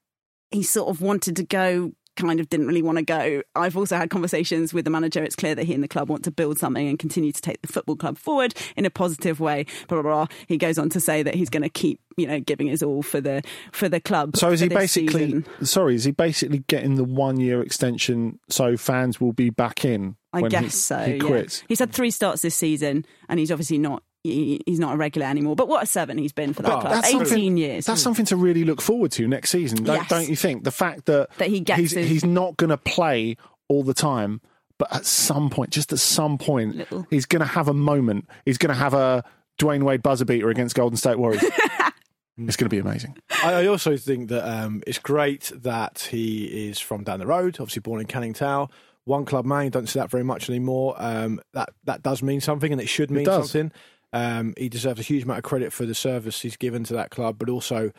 he sort of wanted to go. Kind of didn't really want to go. I've also had conversations with the manager. It's clear that he and the club want to build something and continue to take the football club forward in a positive way. Blah blah blah. He goes on to say that he's going to keep, you know, giving his all for the for the club. So is he basically season. sorry? Is he basically getting the one year extension so fans will be back in? I when guess he, so. He yeah. quits. He's had three starts this season, and he's obviously not. He, he's not a regular anymore. But what a servant he's been for that But club. that's Eighteen years. That's something to really look forward to next season, don't, Yes. don't you think? The fact that That he gets he's, his- he's not going to play all the time, but at some point, just at some point, Little. he's going to have a moment. He's going to have a Dwyane Wade buzzer beater against Golden State Warriors. it's going to be amazing. I I also think that um, it's great that he is from down the road, obviously born in Canning Town. One club man, you don't see that very much anymore. Um, that that does mean something, and it should mean does. something. Um, he deserves a huge amount of credit for the service he's given to that club, but also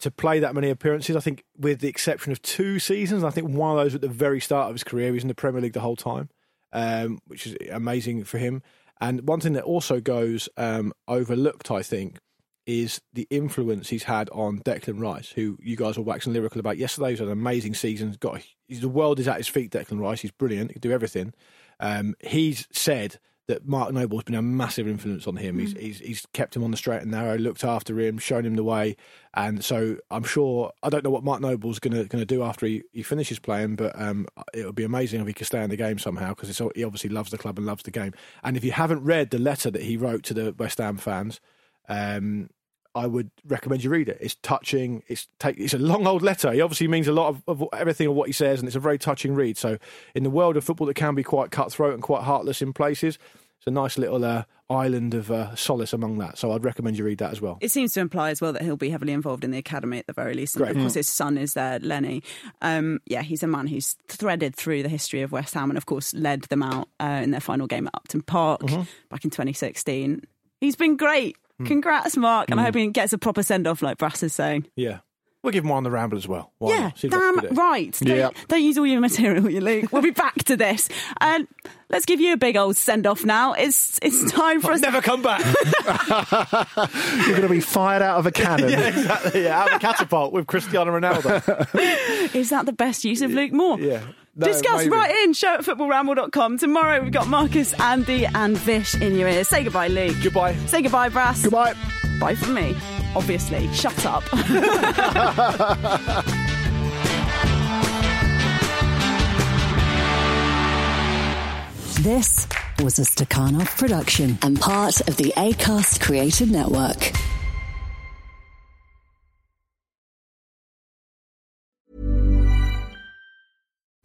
to play that many appearances. I think, with the exception of two seasons, I think one of those at the very start of his career, he was in the Premier League the whole time, um, which is amazing for him. And one thing that also goes um, overlooked, I think, is the influence he's had on Declan Rice, who you guys were waxing lyrical about yesterday. He's had an amazing season. Got the world is at his feet. Declan Rice, he's brilliant. He can do everything. Um, he's said that Mark Noble has been a massive influence on him. He's, he's he's kept him on the straight and narrow, looked after him, shown him the way, and so I'm sure I don't know what Mark Noble's going to going to do after he, he finishes playing, but um, it would be amazing if he could stay in the game somehow because he obviously loves the club and loves the game. And if you haven't read the letter that he wrote to the West Ham fans. Um, I would recommend you read it. It's touching. It's take, It's a long old letter. He obviously means a lot of, of everything of what he says, and it's a very touching read. So, in the world of football that can be quite cutthroat and quite heartless in places, it's a nice little uh, island of uh, solace among that. So, I'd recommend you read that as well. It seems to imply as well that he'll be heavily involved in the academy at the very least. And Great. of course, Mm. his son is there, Lenny. Um, yeah, he's a man who's threaded through the history of West Ham and, of course, led them out uh, in their final game at Upton Park Mm-hmm. back in 2016. He's been great. Mm. Congrats, Mark. And I hope he gets a proper send off, like Brass is saying. Yeah, we'll give him one on the ramble as well. Why yeah, not? See if that's damn good at it. right. Don't, Yeah. don't use all your material, you Luke. We'll be back to this. And let's give you a big old send off now. It's it's time for us. Never come back. You're going to be fired out of a cannon. yeah, exactly. Yeah, out of a catapult with Cristiano Ronaldo. Is that the best use of Luke Moore? Yeah. No, Discuss maybe. right in, show at footballramble.com. Tomorrow we've got Marcus, Andy, and Vish in your ears. Say goodbye, Luke. Goodbye. Say goodbye, Brass. Goodbye. Bye from me. Obviously. Shut up. This was a Stakhanov production and part of the ACAST Creative Network.